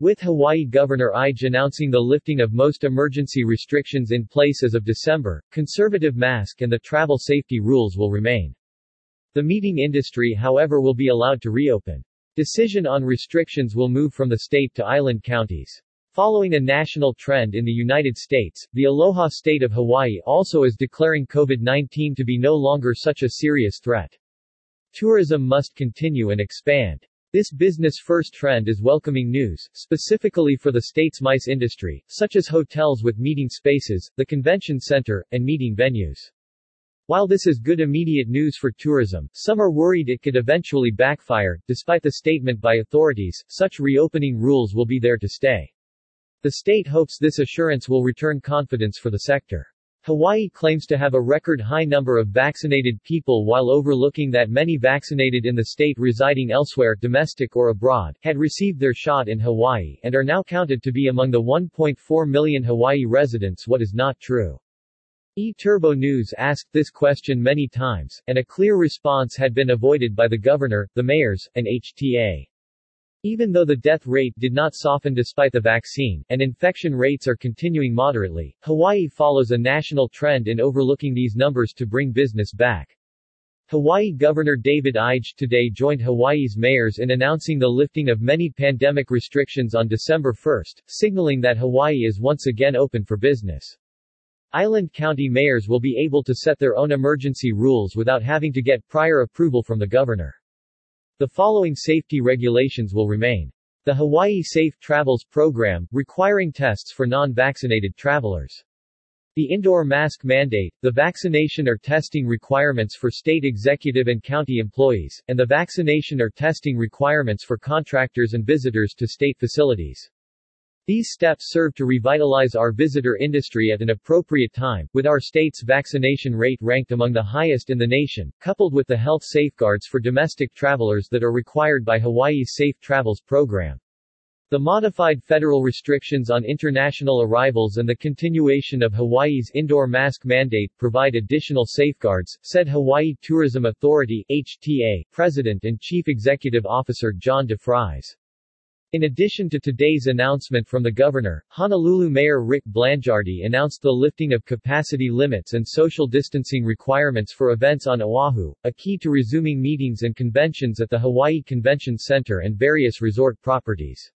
With Hawaii Governor Ige announcing the lifting of most emergency restrictions in place as of December, conservative mask and the travel safety rules will remain. The meeting industry however will be allowed to reopen. Decision on restrictions will move from the state to island counties. Following a national trend in the United States, the Aloha state of Hawaii also is declaring COVID-19 to be no longer such a serious threat. Tourism must continue and expand. This business-first trend is welcoming news, specifically for the state's MICE industry, such as hotels with meeting spaces, the convention center, and meeting venues. While this is good immediate news for tourism, some are worried it could eventually backfire. Despite the statement by authorities, such reopening rules will be there to stay. The state hopes this assurance will return confidence for the sector. Hawaii claims to have a record high number of vaccinated people while overlooking that many vaccinated in the state residing elsewhere domestic or abroad, had received their shot in Hawaii and are now counted to be among the 1.4 million Hawaii residents what is not true. E-Turbo News asked this question many times, and a clear response had been avoided by the governor, the mayors, and HTA. Even though the death rate did not soften despite the vaccine, and infection rates are continuing moderately, Hawaii follows a national trend in overlooking these numbers to bring business back. Hawaii Governor David Ige today joined Hawaii's mayors in announcing the lifting of many pandemic restrictions on December 1, signaling that Hawaii is once again open for business. Island county mayors will be able to set their own emergency rules without having to get prior approval from the governor. The following safety regulations will remain. The Hawaii Safe Travels Program, requiring tests for non-vaccinated travelers. The indoor mask mandate, the vaccination or testing requirements for state executive and county employees, and the vaccination or testing requirements for contractors and visitors to state facilities. These steps serve to revitalize our visitor industry at an appropriate time, with our state's vaccination rate ranked among the highest in the nation, coupled with the health safeguards for domestic travelers that are required by Hawaii's Safe Travels program. The modified federal restrictions on international arrivals and the continuation of Hawaii's indoor mask mandate provide additional safeguards, said Hawaii Tourism Authority HTA, President and Chief Executive Officer John DeFries. In addition to today's announcement from the governor, Honolulu Mayor Rick Blangiardi announced the lifting of capacity limits and social distancing requirements for events on Oahu, a key to resuming meetings and conventions at the Hawaii Convention Center and various resort properties.